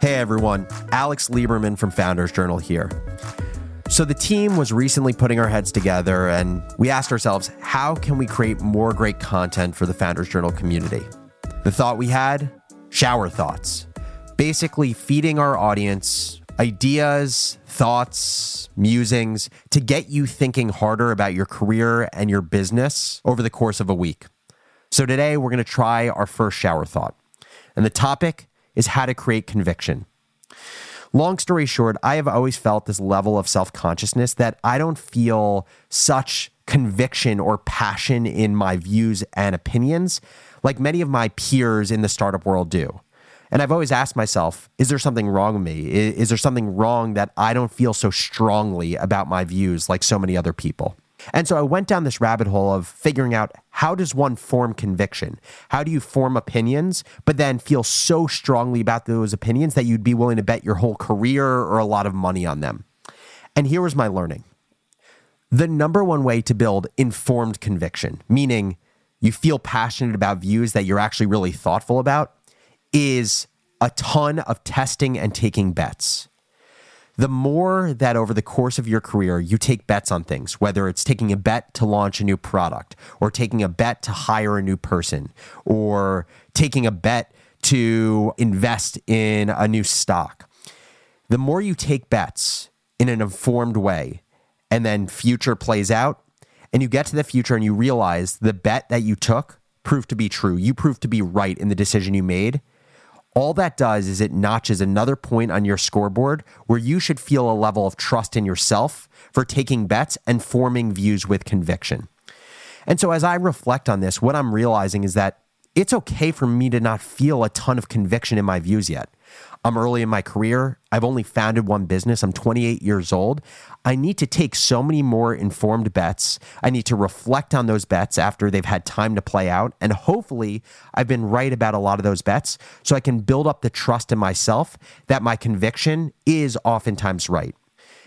Hey everyone, Alex Lieberman from Founders Journal here. So, the team was recently putting our heads together and we asked ourselves, how can we create more great content for the Founders Journal community? The thought we had shower thoughts. Basically, feeding our audience ideas, thoughts, musings to get you thinking harder about your career and your business over the course of a week. So, today we're going to try our first shower thought. And the topic is how to create conviction. Long story short, I have always felt this level of self consciousness that I don't feel such conviction or passion in my views and opinions like many of my peers in the startup world do. And I've always asked myself, is there something wrong with me? Is there something wrong that I don't feel so strongly about my views like so many other people? And so I went down this rabbit hole of figuring out how does one form conviction? How do you form opinions, but then feel so strongly about those opinions that you'd be willing to bet your whole career or a lot of money on them? And here was my learning. The number one way to build informed conviction, meaning you feel passionate about views that you're actually really thoughtful about, is a ton of testing and taking bets the more that over the course of your career you take bets on things, whether it's taking a bet to launch a new product or taking a bet to hire a new person or taking a bet to invest in a new stock, the more you take bets in an informed way and then future plays out and you get to the future and you realize the bet that you took proved to be true, you proved to be right in the decision you made all that does is it notches another point on your scoreboard where you should feel a level of trust in yourself for taking bets and forming views with conviction. And so, as I reflect on this, what I'm realizing is that it's okay for me to not feel a ton of conviction in my views yet. I'm early in my career. I've only founded one business. I'm 28 years old. I need to take so many more informed bets. I need to reflect on those bets after they've had time to play out. And hopefully, I've been right about a lot of those bets so I can build up the trust in myself that my conviction is oftentimes right.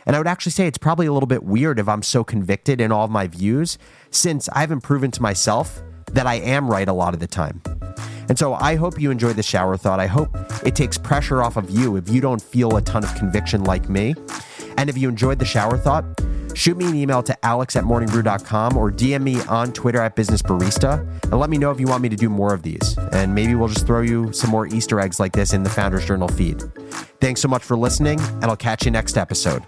And I would actually say it's probably a little bit weird if I'm so convicted in all of my views, since I haven't proven to myself that I am right a lot of the time. And so I hope you enjoy the shower thought. I hope it takes pressure off of you if you don't feel a ton of conviction like me. And if you enjoyed the shower thought, shoot me an email to alex at morningbrew.com or DM me on Twitter at Business Barista and let me know if you want me to do more of these. And maybe we'll just throw you some more Easter eggs like this in the Founders Journal feed. Thanks so much for listening, and I'll catch you next episode.